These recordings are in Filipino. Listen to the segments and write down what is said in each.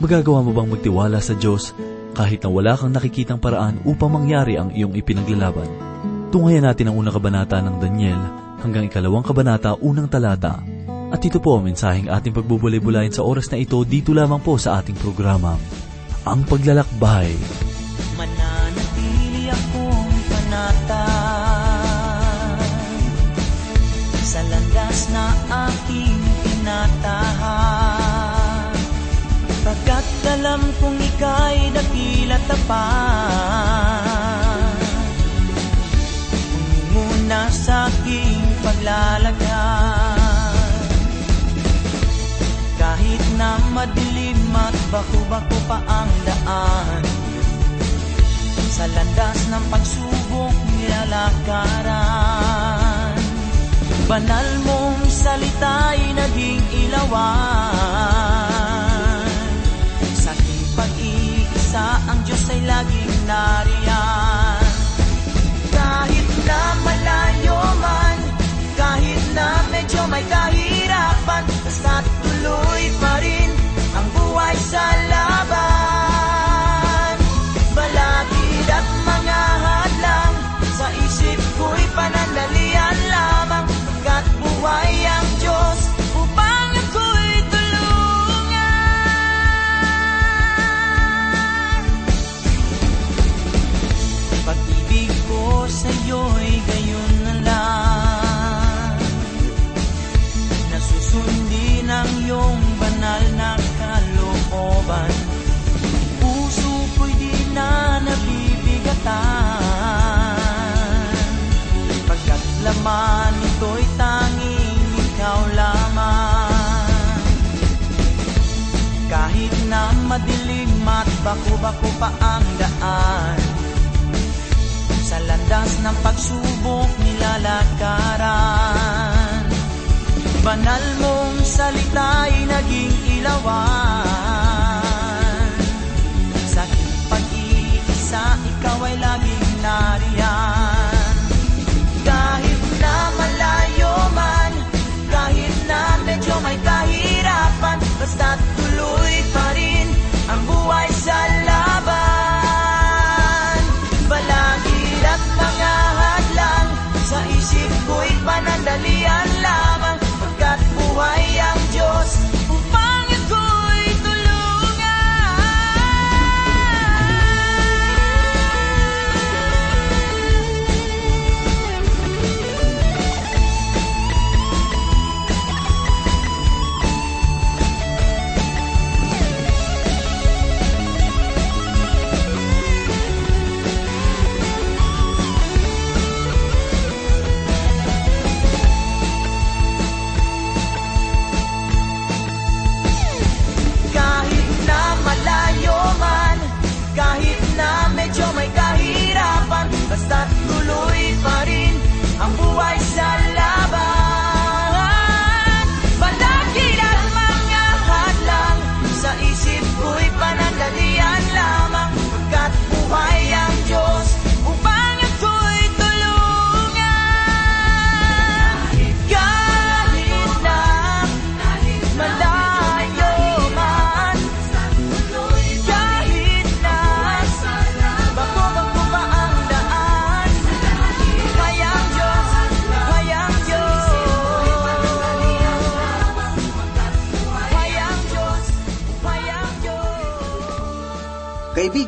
Magagawa mo bang magtiwala sa Diyos kahit na wala kang nakikitang paraan upang mangyari ang iyong ipinaglalaban? Tunghayan natin ang unang kabanata ng Daniel hanggang ikalawang kabanata unang talata. At ito po ang mensaheng ating pagbubulay-bulayin sa oras na ito dito lamang po sa ating programa, Ang Paglalakbay. Dakila tapat Muna sa aking paglalagyan Kahit na madilim at baku-bako pa ang daan Sa landas ng pagsubok nilalakaran Banal mong salita'y naging ilawan pag-iisa ang Diyos ay laging nariyan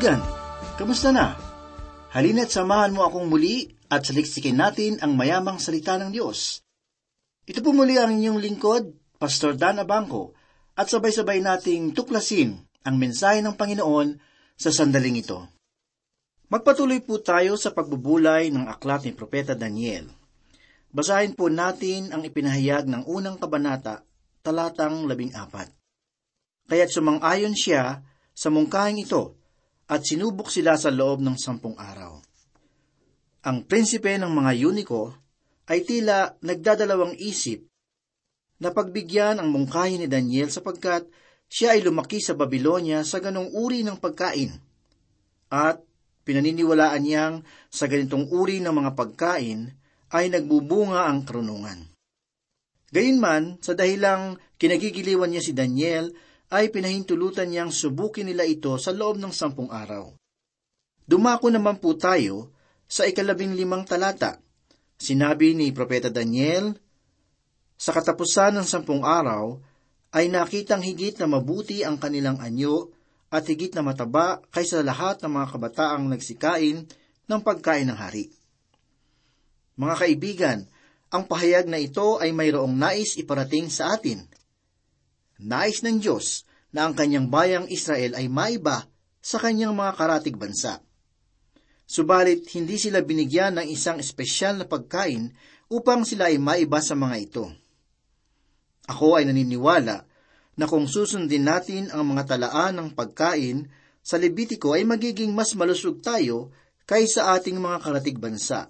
Kaibigan, kamusta na? Halina't samahan mo akong muli at saliksikin natin ang mayamang salita ng Diyos. Ito po muli ang inyong lingkod, Pastor Dan Abangco, at sabay-sabay nating tuklasin ang mensahe ng Panginoon sa sandaling ito. Magpatuloy po tayo sa pagbubulay ng aklat ni Propeta Daniel. Basahin po natin ang ipinahayag ng unang kabanata, talatang labing apat. Kaya't sumang-ayon siya sa mungkahing ito at sinubok sila sa loob ng sampung araw. Ang prinsipe ng mga Yuniko ay tila nagdadalawang isip na pagbigyan ang mungkahin ni Daniel sapagkat siya ay lumaki sa Babylonia sa ganong uri ng pagkain. At pinaniniwalaan niyang sa ganitong uri ng mga pagkain ay nagbubunga ang karunungan. Gayunman, sa dahilang kinagigiliwan niya si Daniel ay pinahintulutan niyang subukin nila ito sa loob ng sampung araw. Dumako naman po tayo sa ikalabing limang talata. Sinabi ni Propeta Daniel, Sa katapusan ng sampung araw, ay nakitang higit na mabuti ang kanilang anyo at higit na mataba kaysa lahat ng mga kabataang nagsikain ng pagkain ng hari. Mga kaibigan, ang pahayag na ito ay mayroong nais iparating sa atin. Nais ng Diyos na ang kanyang bayang Israel ay maiba sa kanyang mga karatig bansa. Subalit, hindi sila binigyan ng isang espesyal na pagkain upang sila ay maiba sa mga ito. Ako ay naniniwala na kung susundin natin ang mga talaan ng pagkain sa Levitiko ay magiging mas malusog tayo kaysa ating mga karatig bansa.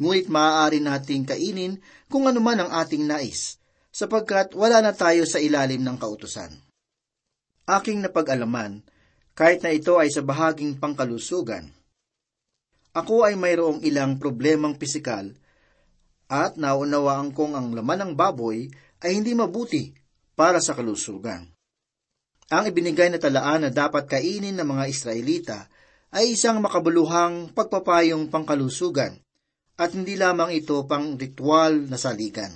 Ngunit maaari nating kainin kung ano man ang ating nais, sapagkat wala na tayo sa ilalim ng kautusan. Aking napag-alaman, kahit na ito ay sa bahaging pangkalusugan, ako ay mayroong ilang problemang pisikal at naunawaan kong ang laman ng baboy ay hindi mabuti para sa kalusugan. Ang ibinigay na talaan na dapat kainin ng mga Israelita ay isang makabuluhang pagpapayong pangkalusugan at hindi lamang ito pang ritual na saligan.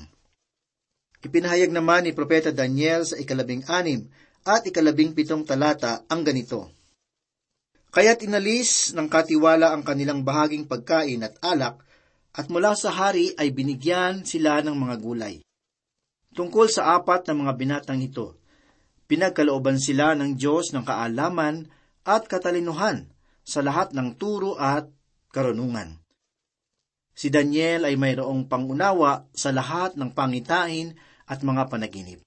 Ipinahayag naman ni Propeta Daniel sa ikalabing anim at ikalabing pitong talata ang ganito. Kaya't inalis ng katiwala ang kanilang bahaging pagkain at alak, at mula sa hari ay binigyan sila ng mga gulay. Tungkol sa apat na mga binatang ito, pinagkalooban sila ng Diyos ng kaalaman at katalinuhan sa lahat ng turo at karunungan. Si Daniel ay mayroong pangunawa sa lahat ng pangitain at mga panaginip.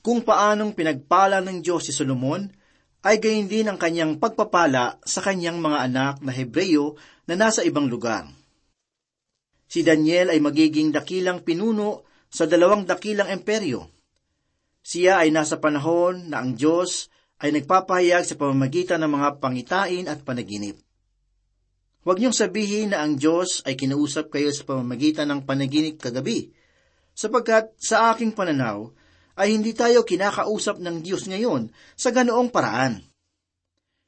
Kung paanong pinagpala ng Diyos si Solomon, ay gayon din ang kanyang pagpapala sa kanyang mga anak na Hebreyo na nasa ibang lugar. Si Daniel ay magiging dakilang pinuno sa dalawang dakilang emperyo. Siya ay nasa panahon na ang Diyos ay nagpapahayag sa pamamagitan ng mga pangitain at panaginip. Huwag niyong sabihin na ang Diyos ay kinausap kayo sa pamamagitan ng panaginip kagabi, sapagkat sa aking pananaw, ay hindi tayo kinakausap ng Diyos ngayon sa ganoong paraan.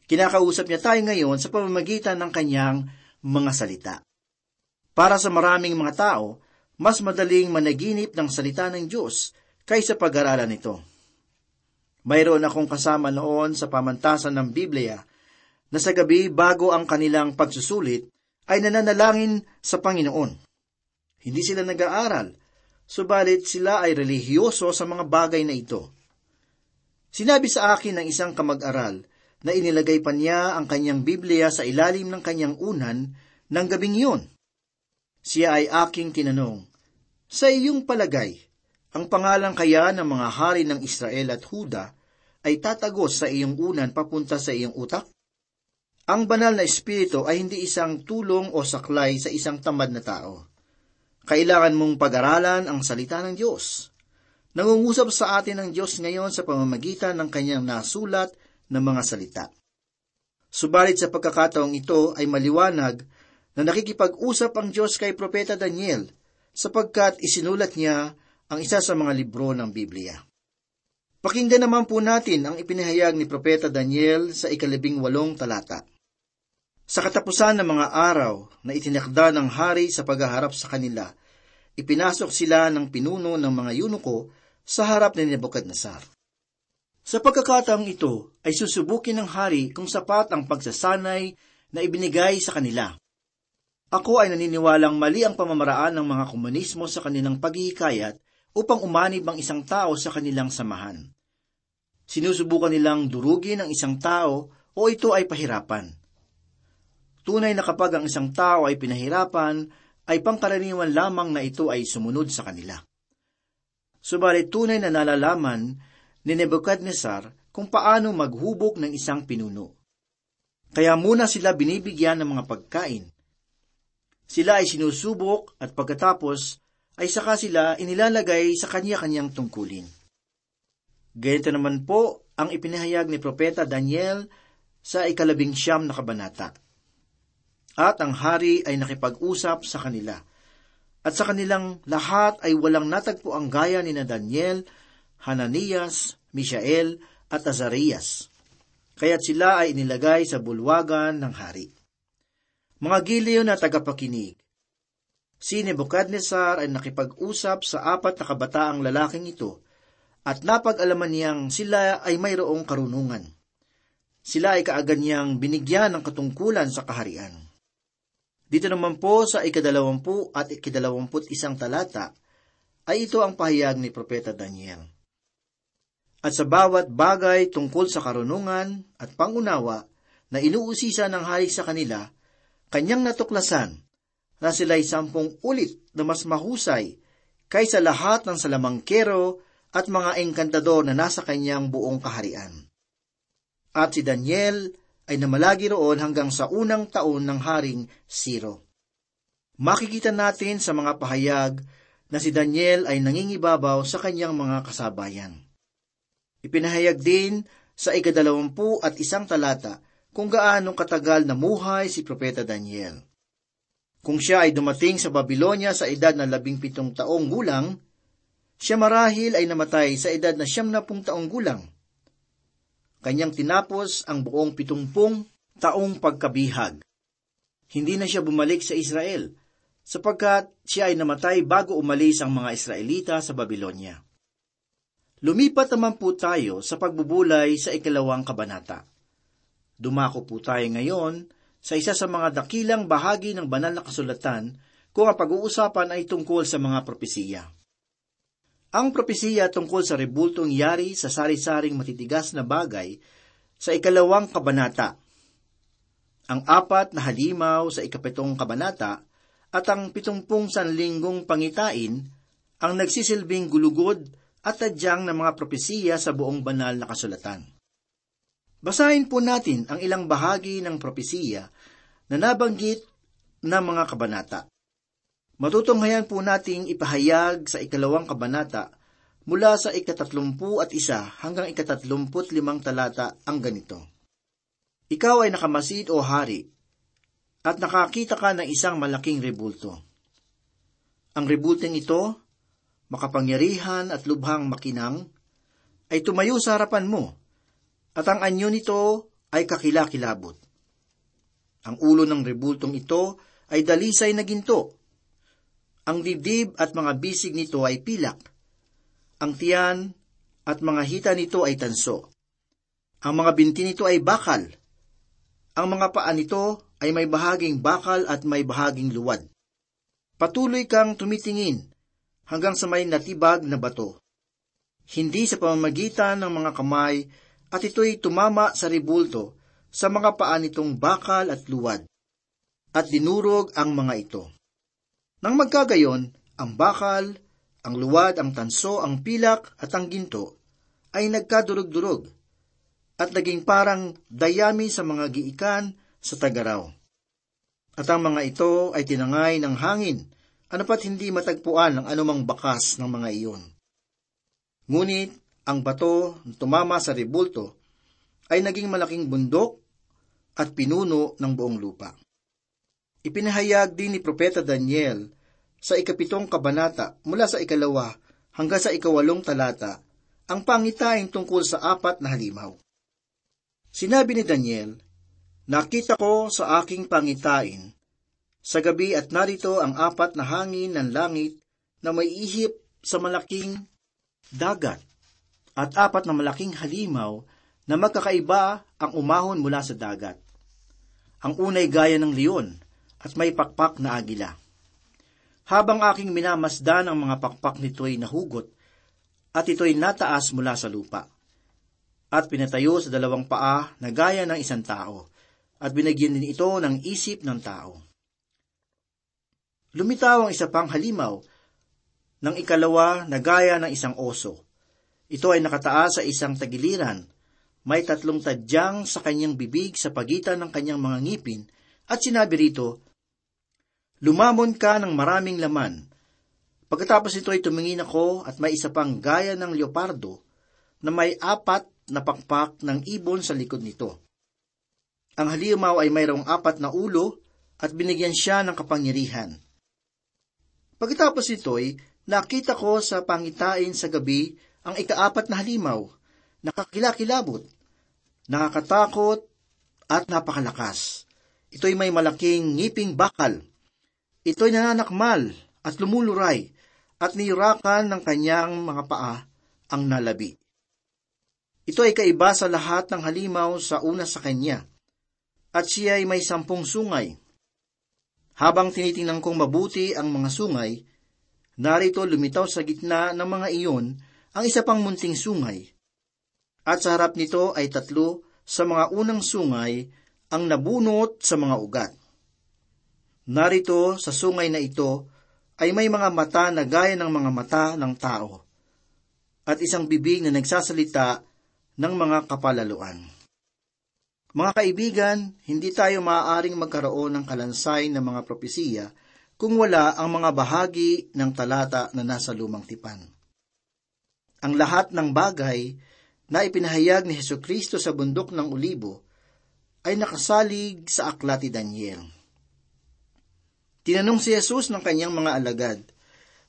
Kinakausap niya tayo ngayon sa pamamagitan ng kanyang mga salita. Para sa maraming mga tao, mas madaling managinip ng salita ng Diyos kaysa pag-aralan ito. Mayroon akong kasama noon sa pamantasan ng Biblia na sa gabi bago ang kanilang pagsusulit ay nananalangin sa Panginoon. Hindi sila nag-aaral, subalit sila ay relihiyoso sa mga bagay na ito. Sinabi sa akin ng isang kamag-aral na inilagay pa niya ang kanyang Biblia sa ilalim ng kanyang unan ng gabing iyon. Siya ay aking tinanong, Sa iyong palagay, ang pangalan kaya ng mga hari ng Israel at Huda ay tatagos sa iyong unan papunta sa iyong utak? Ang banal na espiritu ay hindi isang tulong o saklay sa isang tamad na tao. Kailangan mong pag-aralan ang salita ng Diyos. Nangungusap sa atin ang Diyos ngayon sa pamamagitan ng kanyang nasulat na mga salita. Subalit sa pagkakataong ito ay maliwanag na nakikipag-usap ang Diyos kay Propeta Daniel sapagkat isinulat niya ang isa sa mga libro ng Biblia. Pakinggan naman po natin ang ipinahayag ni Propeta Daniel sa ikalabing walong talata. Sa katapusan ng mga araw na itinakda ng hari sa paghaharap sa kanila, ipinasok sila ng pinuno ng mga yunuko sa harap ni Nebuchadnezzar. Sa pagkakataong ito ay susubukin ng hari kung sapat ang pagsasanay na ibinigay sa kanila. Ako ay naniniwalang mali ang pamamaraan ng mga komunismo sa kanilang paghihikayat upang umanib ang isang tao sa kanilang samahan. Sinusubukan nilang durugin ang isang tao o ito ay pahirapan. Tunay na kapag ang isang tao ay pinahirapan, ay pangkaraniwan lamang na ito ay sumunod sa kanila. Subalit tunay na nalalaman ni Nebuchadnezzar kung paano maghubog ng isang pinuno. Kaya muna sila binibigyan ng mga pagkain. Sila ay sinusubok at pagkatapos ay saka sila inilalagay sa kanya-kanyang tungkulin. Ganito naman po ang ipinahayag ni Propeta Daniel sa ikalabing siyam na kabanata. At ang hari ay nakipag-usap sa kanila. At sa kanilang lahat ay walang natagpo ang gaya ni na Daniel, Hananias, Mishael, at Azarias. Kaya't sila ay inilagay sa bulwagan ng hari. Mga giliw na tagapakinig, si Nebuchadnezzar ay nakipag-usap sa apat na kabataang lalaking ito at napag-alaman niyang sila ay mayroong karunungan. Sila ay kaagad niyang binigyan ng katungkulan sa kaharian. Dito naman po sa ikadalawampu at ikadalawamput isang talata, ay ito ang pahayag ni Propeta Daniel. At sa bawat bagay tungkol sa karunungan at pangunawa na inuusisa ng hari sa kanila, kanyang natuklasan na sila'y sampung ulit na mas mahusay kaysa lahat ng salamangkero at mga engkantador na nasa kanyang buong kaharian. At si Daniel ay namalagi roon hanggang sa unang taon ng Haring Siro. Makikita natin sa mga pahayag na si Daniel ay nangingibabaw sa kanyang mga kasabayan. Ipinahayag din sa ikadalawampu at isang talata kung gaanong katagal na muhay si Propeta Daniel. Kung siya ay dumating sa Babylonia sa edad na labing pitong taong gulang, siya marahil ay namatay sa edad na siyam na taong gulang. Kanyang tinapos ang buong pitungpung taong pagkabihag. Hindi na siya bumalik sa Israel sapagkat siya ay namatay bago umalis ang mga Israelita sa Babylonia. Lumipat naman po tayo sa pagbubulay sa ikalawang kabanata. Dumako po tayo ngayon sa isa sa mga dakilang bahagi ng banal na kasulatan kung ang pag-uusapan ay tungkol sa mga propesiya. Ang propesiya tungkol sa rebultong yari sa sari-saring matitigas na bagay sa ikalawang kabanata. Ang apat na halimaw sa ikapitong kabanata at ang pitungpung sanlinggong pangitain ang nagsisilbing gulugod at tadyang ng mga propesiya sa buong banal na kasulatan. Basahin po natin ang ilang bahagi ng propesiya na nabanggit ng mga kabanata. Matutunghayan po nating ipahayag sa ikalawang kabanata mula sa ikatatlumpu at isa hanggang ikatatlumpu't limang talata ang ganito. Ikaw ay nakamasid o hari, at nakakita ka ng isang malaking rebulto. Ang rebulteng ito, makapangyarihan at lubhang makinang, ay tumayo sa harapan mo, at ang anyo nito ay kakilakilabot. Ang ulo ng rebultong ito ay dalisay na ginto. Ang dibdib at mga bisig nito ay pilak. Ang tiyan at mga hita nito ay tanso. Ang mga binti nito ay bakal. Ang mga paa nito ay may bahaging bakal at may bahaging luwad. Patuloy kang tumitingin hanggang sa may natibag na bato. Hindi sa pamamagitan ng mga kamay at ito'y tumama sa ribulto sa mga paa nitong bakal at luwad, at dinurog ang mga ito. Nang magkagayon, ang bakal, ang luwad, ang tanso, ang pilak at ang ginto ay nagkadurog-durog at naging parang dayami sa mga giikan sa tagaraw. At ang mga ito ay tinangay ng hangin, anupat hindi matagpuan ang anumang bakas ng mga iyon. Ngunit ang bato na tumama sa ribulto ay naging malaking bundok at pinuno ng buong lupa. Ipinahayag din ni Propeta Daniel sa ikapitong kabanata mula sa ikalawa hanggang sa ikawalong talata ang pangitain tungkol sa apat na halimaw. Sinabi ni Daniel, Nakita ko sa aking pangitain sa gabi at narito ang apat na hangin ng langit na may ihip sa malaking dagat at apat na malaking halimaw na magkakaiba ang umahon mula sa dagat. Ang unay gaya ng leon at may pakpak na agila. Habang aking minamasdan ang mga pakpak nito'y nahugot at ito'y nataas mula sa lupa at pinatayo sa dalawang paa na gaya ng isang tao at binagyan din ito ng isip ng tao. Lumitaw ang isa pang halimaw ng ikalawa na gaya ng isang oso. Ito ay nakataas sa isang tagiliran. May tatlong tadyang sa kanyang bibig sa pagitan ng kanyang mga ngipin at sinabi rito, Lumamon ka ng maraming laman. Pagkatapos ito ay tumingin ako at may isa pang gaya ng leopardo na may apat na pakpak ng ibon sa likod nito. Ang halimaw ay mayroong apat na ulo at binigyan siya ng kapangyarihan. Pagkatapos ito'y nakita ko sa pangitain sa gabi ang ikaapat na halimaw nakakilakilabot, nakakatakot, at napakalakas. Ito'y may malaking ngiping bakal. Ito'y nananakmal at lumuluray at niyurakan ng kanyang mga paa ang nalabi. Ito ay kaiba sa lahat ng halimaw sa una sa kanya, at siya ay may sampung sungay. Habang tinitingnan kong mabuti ang mga sungay, narito lumitaw sa gitna ng mga iyon ang isa pang munting sungay. At sa harap nito ay tatlo sa mga unang sungay ang nabunot sa mga ugat. Narito sa sungay na ito ay may mga mata na gaya ng mga mata ng tao at isang bibig na nagsasalita ng mga kapalaluan. Mga kaibigan, hindi tayo maaaring magkaroon ng kalansay ng mga propesiya kung wala ang mga bahagi ng talata na nasa lumang tipan. Ang lahat ng bagay na ipinahayag ni Heso Kristo sa bundok ng Ulibo ay nakasalig sa aklat ni Daniel. Tinanong si Jesus ng kanyang mga alagad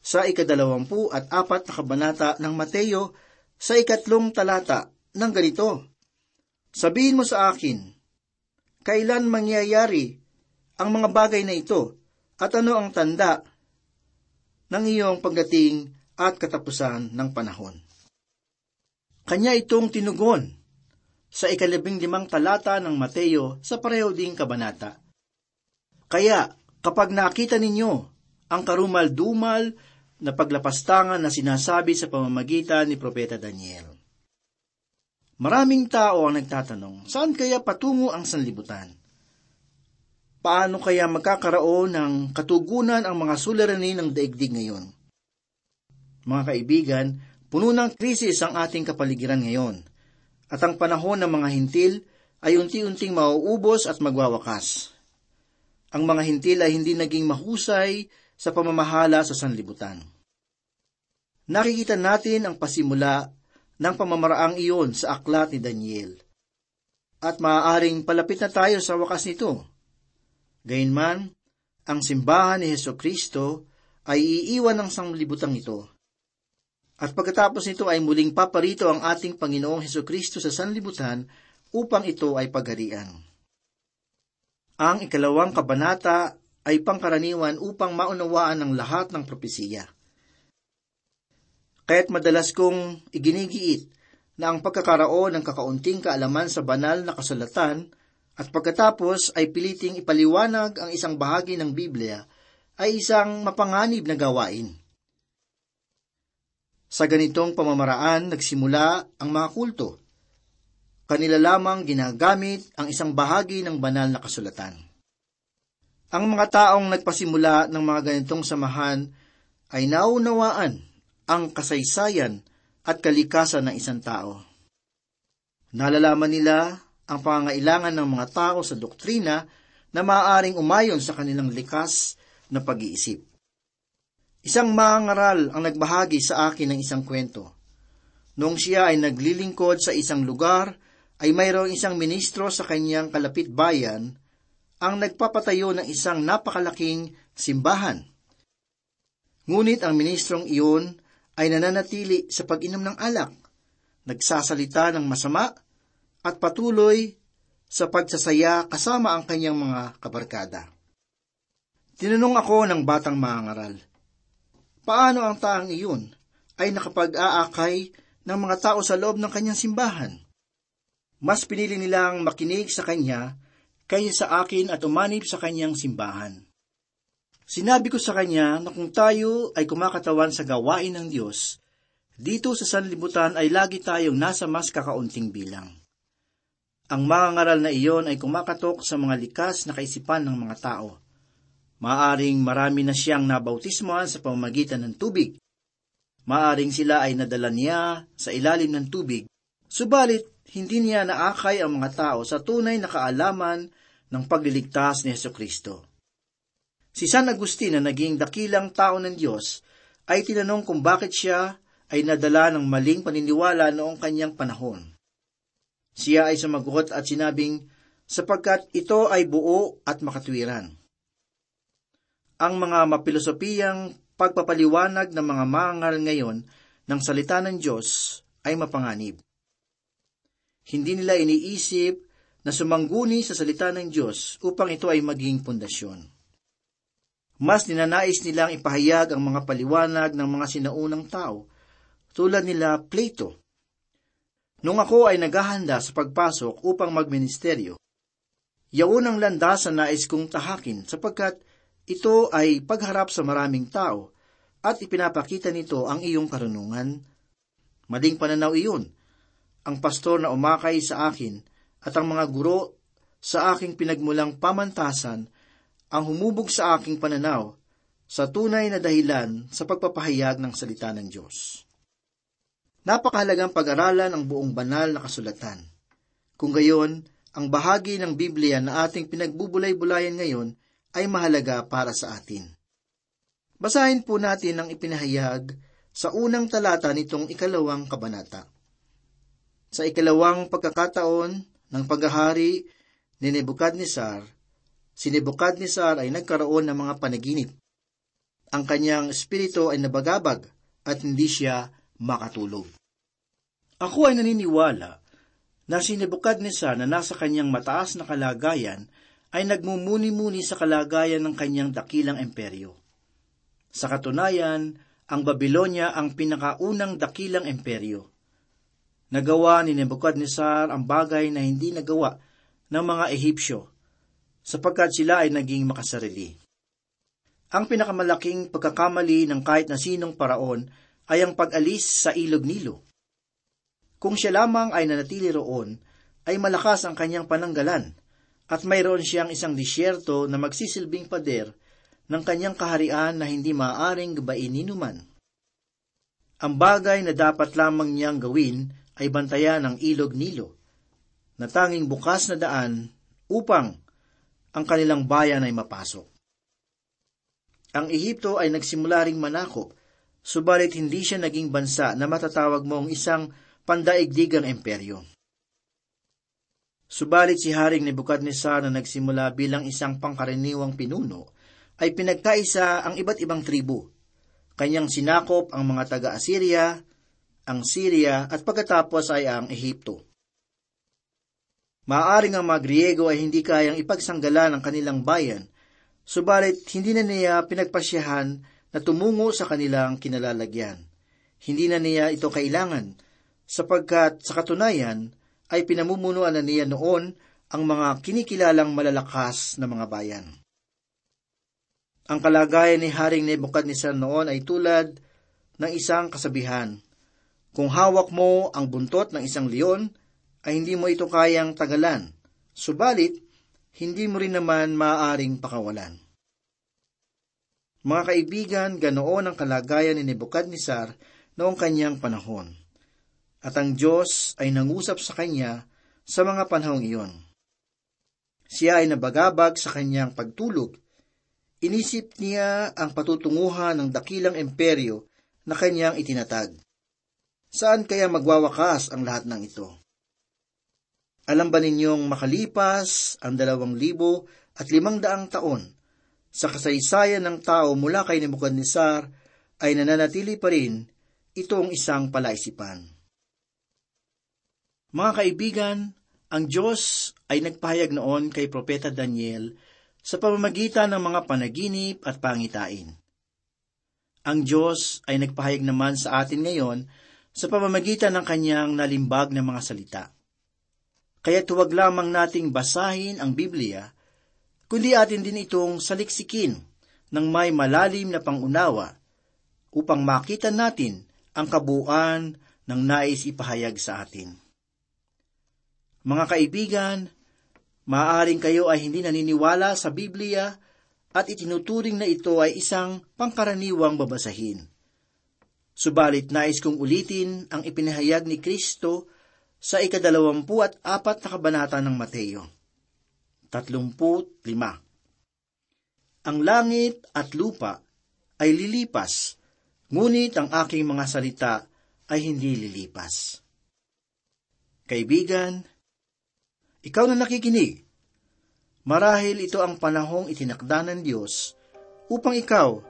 sa ikadalawampu at apat na kabanata ng Mateo sa ikatlong talata ng ganito, Sabihin mo sa akin, kailan mangyayari ang mga bagay na ito at ano ang tanda ng iyong pagdating at katapusan ng panahon. Kanya itong tinugon sa ikalabing limang talata ng Mateo sa pareho ding kabanata. Kaya, kapag nakita ninyo ang karumal-dumal na paglapastangan na sinasabi sa pamamagitan ni Propeta Daniel. Maraming tao ang nagtatanong, saan kaya patungo ang sanlibutan? Paano kaya magkakaroon ng katugunan ang mga suliranin ng daigdig ngayon? Mga kaibigan, Puno ng krisis ang ating kapaligiran ngayon, at ang panahon ng mga hintil ay unti-unting mauubos at magwawakas. Ang mga hintil ay hindi naging mahusay sa pamamahala sa sanlibutan. Nakikita natin ang pasimula ng pamamaraang iyon sa aklat ni Daniel. At maaaring palapit na tayo sa wakas nito. Gayunman, ang simbahan ni Heso Kristo ay iiwan ng sanglibutang ito at pagkatapos nito ay muling paparito ang ating Panginoong Heso Kristo sa sanlibutan upang ito ay pagharian. Ang ikalawang kabanata ay pangkaraniwan upang maunawaan ang lahat ng propesiya. Kaya't madalas kong iginigiit na ang pagkakaroon ng kakaunting kaalaman sa banal na kasulatan at pagkatapos ay piliting ipaliwanag ang isang bahagi ng Biblia ay isang mapanganib na gawain. Sa ganitong pamamaraan nagsimula ang mga kulto. Kanila lamang ginagamit ang isang bahagi ng banal na kasulatan. Ang mga taong nagpasimula ng mga ganitong samahan ay naunawaan ang kasaysayan at kalikasan ng isang tao. Nalalaman nila ang pangangailangan ng mga tao sa doktrina na maaaring umayon sa kanilang likas na pag-iisip. Isang mangaral ang nagbahagi sa akin ng isang kwento. Noong siya ay naglilingkod sa isang lugar, ay mayroong isang ministro sa kanyang kalapit bayan ang nagpapatayo ng isang napakalaking simbahan. Ngunit ang ministrong iyon ay nananatili sa pag-inom ng alak, nagsasalita ng masama, at patuloy sa pagsasaya kasama ang kanyang mga kabarkada. Tinanong ako ng batang mangaral, Paano ang taang iyon ay nakapag-aakay ng mga tao sa loob ng kanyang simbahan? Mas pinili nilang makinig sa kanya kaysa sa akin at umanib sa kanyang simbahan. Sinabi ko sa kanya na kung tayo ay kumakatawan sa gawain ng Diyos, dito sa sanlibutan ay lagi tayong nasa mas kakaunting bilang. Ang mga ngaral na iyon ay kumakatok sa mga likas na kaisipan ng mga tao. Maaring marami na siyang nabautismohan sa pamamagitan ng tubig. Maaring sila ay nadala niya sa ilalim ng tubig, subalit hindi niya naakay ang mga tao sa tunay na kaalaman ng pagliligtas ni Yeso Kristo. Si San Agustin na naging dakilang tao ng Diyos ay tinanong kung bakit siya ay nadala ng maling paniniwala noong kanyang panahon. Siya ay sumagot at sinabing, sapagkat ito ay buo at makatwiran ang mga mapilosopiyang pagpapaliwanag ng mga mangal ngayon ng salita ng Diyos ay mapanganib. Hindi nila iniisip na sumangguni sa salita ng Diyos upang ito ay maging pundasyon. Mas ninanais nilang ipahayag ang mga paliwanag ng mga sinaunang tao, tulad nila Plato. Nung ako ay naghahanda sa pagpasok upang magministeryo, yaon ang landas na nais kong tahakin sapagkat ito ay pagharap sa maraming tao at ipinapakita nito ang iyong karunungan. Maling pananaw iyon. Ang pastor na umakay sa akin at ang mga guro sa aking pinagmulang pamantasan ang humubog sa aking pananaw sa tunay na dahilan sa pagpapahayag ng salita ng Diyos. Napakahalagang pag-aralan ang buong banal na kasulatan. Kung gayon, ang bahagi ng Biblia na ating pinagbubulay-bulayan ngayon ay mahalaga para sa atin. Basahin po natin ang ipinahayag sa unang talata nitong ikalawang kabanata. Sa ikalawang pagkakataon ng paghahari ni Nebuchadnezzar, si Nebuchadnezzar ay nagkaroon ng mga panaginip. Ang kanyang espiritu ay nabagabag at hindi siya makatulog. Ako ay naniniwala na si Nebuchadnezzar na nasa kanyang mataas na kalagayan ay nagmumuni-muni sa kalagayan ng kanyang dakilang imperyo. Sa katunayan, ang Babylonia ang pinakaunang dakilang imperyo. Nagawa ni Nebuchadnezzar ang bagay na hindi nagawa ng mga Ehipsyo, sapagkat sila ay naging makasarili. Ang pinakamalaking pagkakamali ng kahit na sinong paraon ay ang pag-alis sa ilog Nilo. Kung siya lamang ay nanatili roon, ay malakas ang kanyang pananggalan, at mayroon siyang isang disyerto na magsisilbing pader ng kanyang kaharian na hindi maaaring gabain ni numan. Ang bagay na dapat lamang niyang gawin ay bantayan ang ilog Nilo, na tanging bukas na daan upang ang kanilang bayan ay mapasok. Ang Ehipto ay nagsimula ring manakop subalit hindi siya naging bansa na matatawag mong isang pandaigdigang emperyo. Subalit si Haring Nebuchadnezzar na nagsimula bilang isang pangkaraniwang pinuno, ay pinagkaisa ang iba't ibang tribu. Kanyang sinakop ang mga taga-Assyria, ang Syria at pagkatapos ay ang Ehipto. Maaring ang mga Griego ay hindi kayang ipagsanggalan ang kanilang bayan, subalit hindi na niya pinagpasyahan na tumungo sa kanilang kinalalagyan. Hindi na niya ito kailangan, sapagkat sa katunayan ay pinamumunuan na niya noon ang mga kinikilalang malalakas na mga bayan. Ang kalagayan ni Haring Nebuchadnezzar noon ay tulad ng isang kasabihan. Kung hawak mo ang buntot ng isang leon, ay hindi mo ito kayang tagalan. Subalit, hindi mo rin naman maaaring pakawalan. Mga kaibigan, ganoon ang kalagayan ni Nebuchadnezzar noong kanyang panahon. At ang Diyos ay nangusap sa kanya sa mga panahong iyon. Siya ay nabagabag sa kanyang pagtulog. Inisip niya ang patutunguhan ng dakilang imperyo na kanyang itinatag. Saan kaya magwawakas ang lahat ng ito? Alam ba ninyong makalipas ang dalawang libo at limang daang taon sa kasaysayan ng tao mula kay Nebuchadnezzar ay nananatili pa rin itong isang palaisipan. Mga kaibigan, ang Diyos ay nagpahayag noon kay Propeta Daniel sa pamamagitan ng mga panaginip at pangitain. Ang Diyos ay nagpahayag naman sa atin ngayon sa pamamagitan ng kanyang nalimbag na mga salita. Kaya tuwag lamang nating basahin ang Biblia kundi atin din itong saliksikin ng may malalim na pangunawa upang makita natin ang kabuuan ng nais ipahayag sa atin. Mga kaibigan, maaaring kayo ay hindi naniniwala sa Biblia at itinuturing na ito ay isang pangkaraniwang babasahin. Subalit nais kong ulitin ang ipinahayag ni Kristo sa ikadalawampu at apat na kabanata ng Mateo. 35. Ang langit at lupa ay lilipas, ngunit ang aking mga salita ay hindi lilipas. Kaibigan, ikaw na nakikinig, marahil ito ang panahong itinakda ng Diyos upang ikaw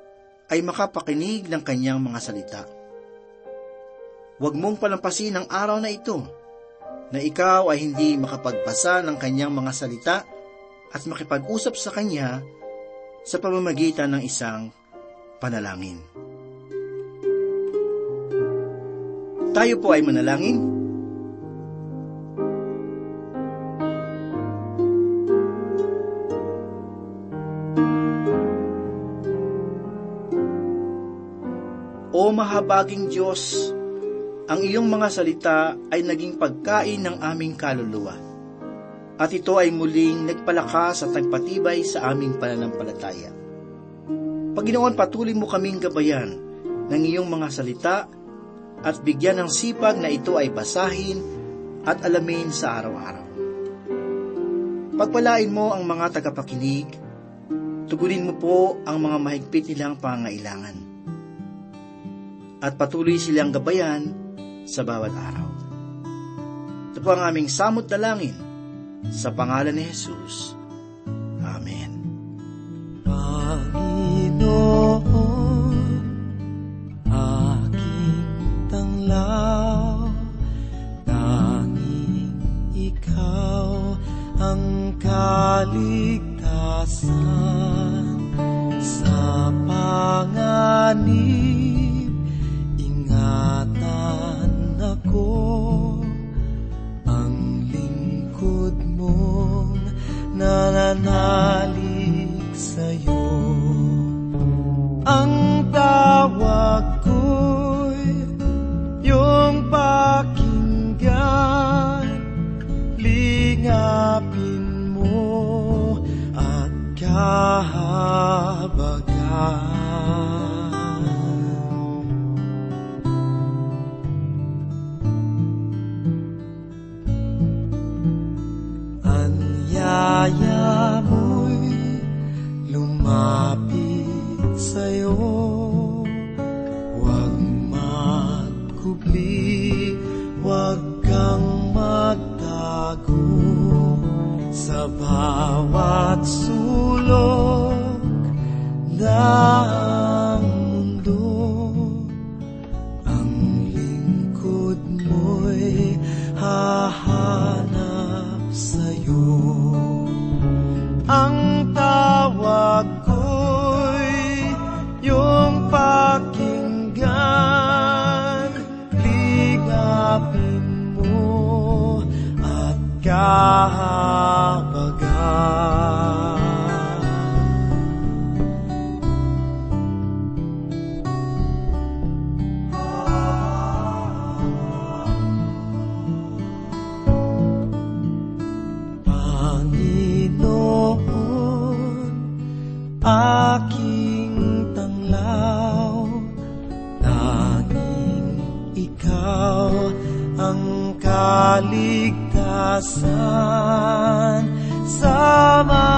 ay makapakinig ng kanyang mga salita. Huwag mong palampasin ang araw na ito. na ikaw ay hindi makapagbasa ng kanyang mga salita at makipag-usap sa kanya sa pamamagitan ng isang panalangin. Tayo po ay manalangin. Mahabaging Diyos, ang iyong mga salita ay naging pagkain ng aming kaluluwa. At ito ay muling nagpalakas at nagpatibay sa aming pananampalataya. Paginoon, patuloy mo kaming gabayan ng iyong mga salita at bigyan ng sipag na ito ay basahin at alamin sa araw-araw. Pagpalain mo ang mga tagapakinig, tugunin mo po ang mga mahigpit nilang pangailangan. At patuloy silang gabayan sa bawat araw. Ito po ang aming samot na langin sa pangalan ni Jesus. Amen. Panginoon, aking tanglaw, tanging ikaw ang kaligtasan sa panganib. Ingatan ako, ang lingkod mong nananalig sa'yo. Kaligtasan sa mga